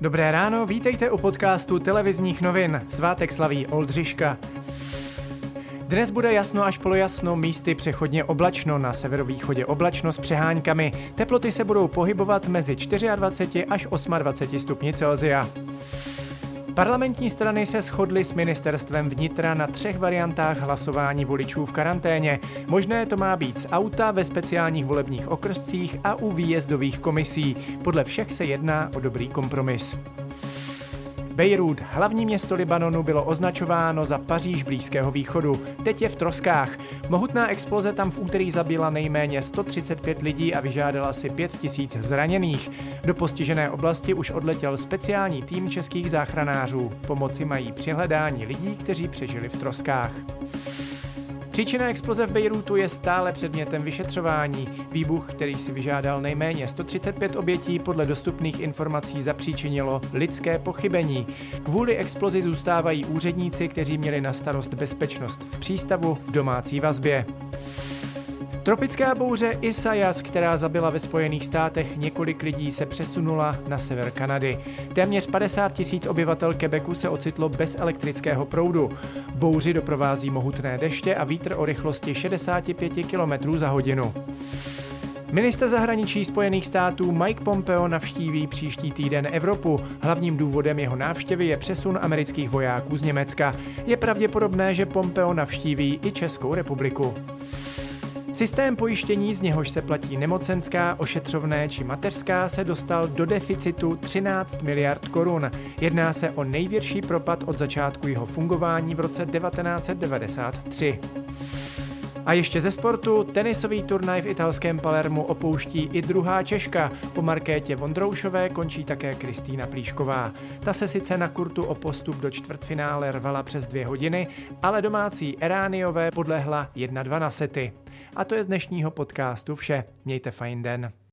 Dobré ráno, vítejte u podcastu televizních novin. Svátek slaví Oldřiška. Dnes bude jasno až polojasno, místy přechodně oblačno, na severovýchodě oblačno s přeháňkami. Teploty se budou pohybovat mezi 24 až 28 stupni Celzia. Parlamentní strany se shodly s ministerstvem vnitra na třech variantách hlasování voličů v karanténě. Možné to má být z auta ve speciálních volebních okrscích a u výjezdových komisí. Podle všech se jedná o dobrý kompromis. Bejrút, hlavní město Libanonu, bylo označováno za Paříž Blízkého východu. Teď je v troskách. Mohutná exploze tam v úterý zabila nejméně 135 lidí a vyžádala si 5 tisíc zraněných. Do postižené oblasti už odletěl speciální tým českých záchranářů. Pomoci mají při hledání lidí, kteří přežili v troskách. Příčina exploze v Bejrútu je stále předmětem vyšetřování. Výbuch, který si vyžádal nejméně 135 obětí, podle dostupných informací zapříčinilo lidské pochybení. Kvůli explozi zůstávají úředníci, kteří měli na starost bezpečnost v přístavu v domácí vazbě. Tropická bouře Isaias, která zabila ve Spojených státech několik lidí, se přesunula na sever Kanady. Téměř 50 tisíc obyvatel Quebecu se ocitlo bez elektrického proudu. Bouři doprovází mohutné deště a vítr o rychlosti 65 km za hodinu. Minister zahraničí Spojených států Mike Pompeo navštíví příští týden Evropu. Hlavním důvodem jeho návštěvy je přesun amerických vojáků z Německa. Je pravděpodobné, že Pompeo navštíví i Českou republiku. Systém pojištění, z něhož se platí nemocenská, ošetřovné či mateřská, se dostal do deficitu 13 miliard korun. Jedná se o největší propad od začátku jeho fungování v roce 1993. A ještě ze sportu, tenisový turnaj v italském Palermu opouští i druhá Češka. Po Markétě Vondroušové končí také Kristýna Plíšková. Ta se sice na kurtu o postup do čtvrtfinále rvala přes dvě hodiny, ale domácí Erániové podlehla 1-2 na sety. A to je z dnešního podcastu vše. Mějte fajn den.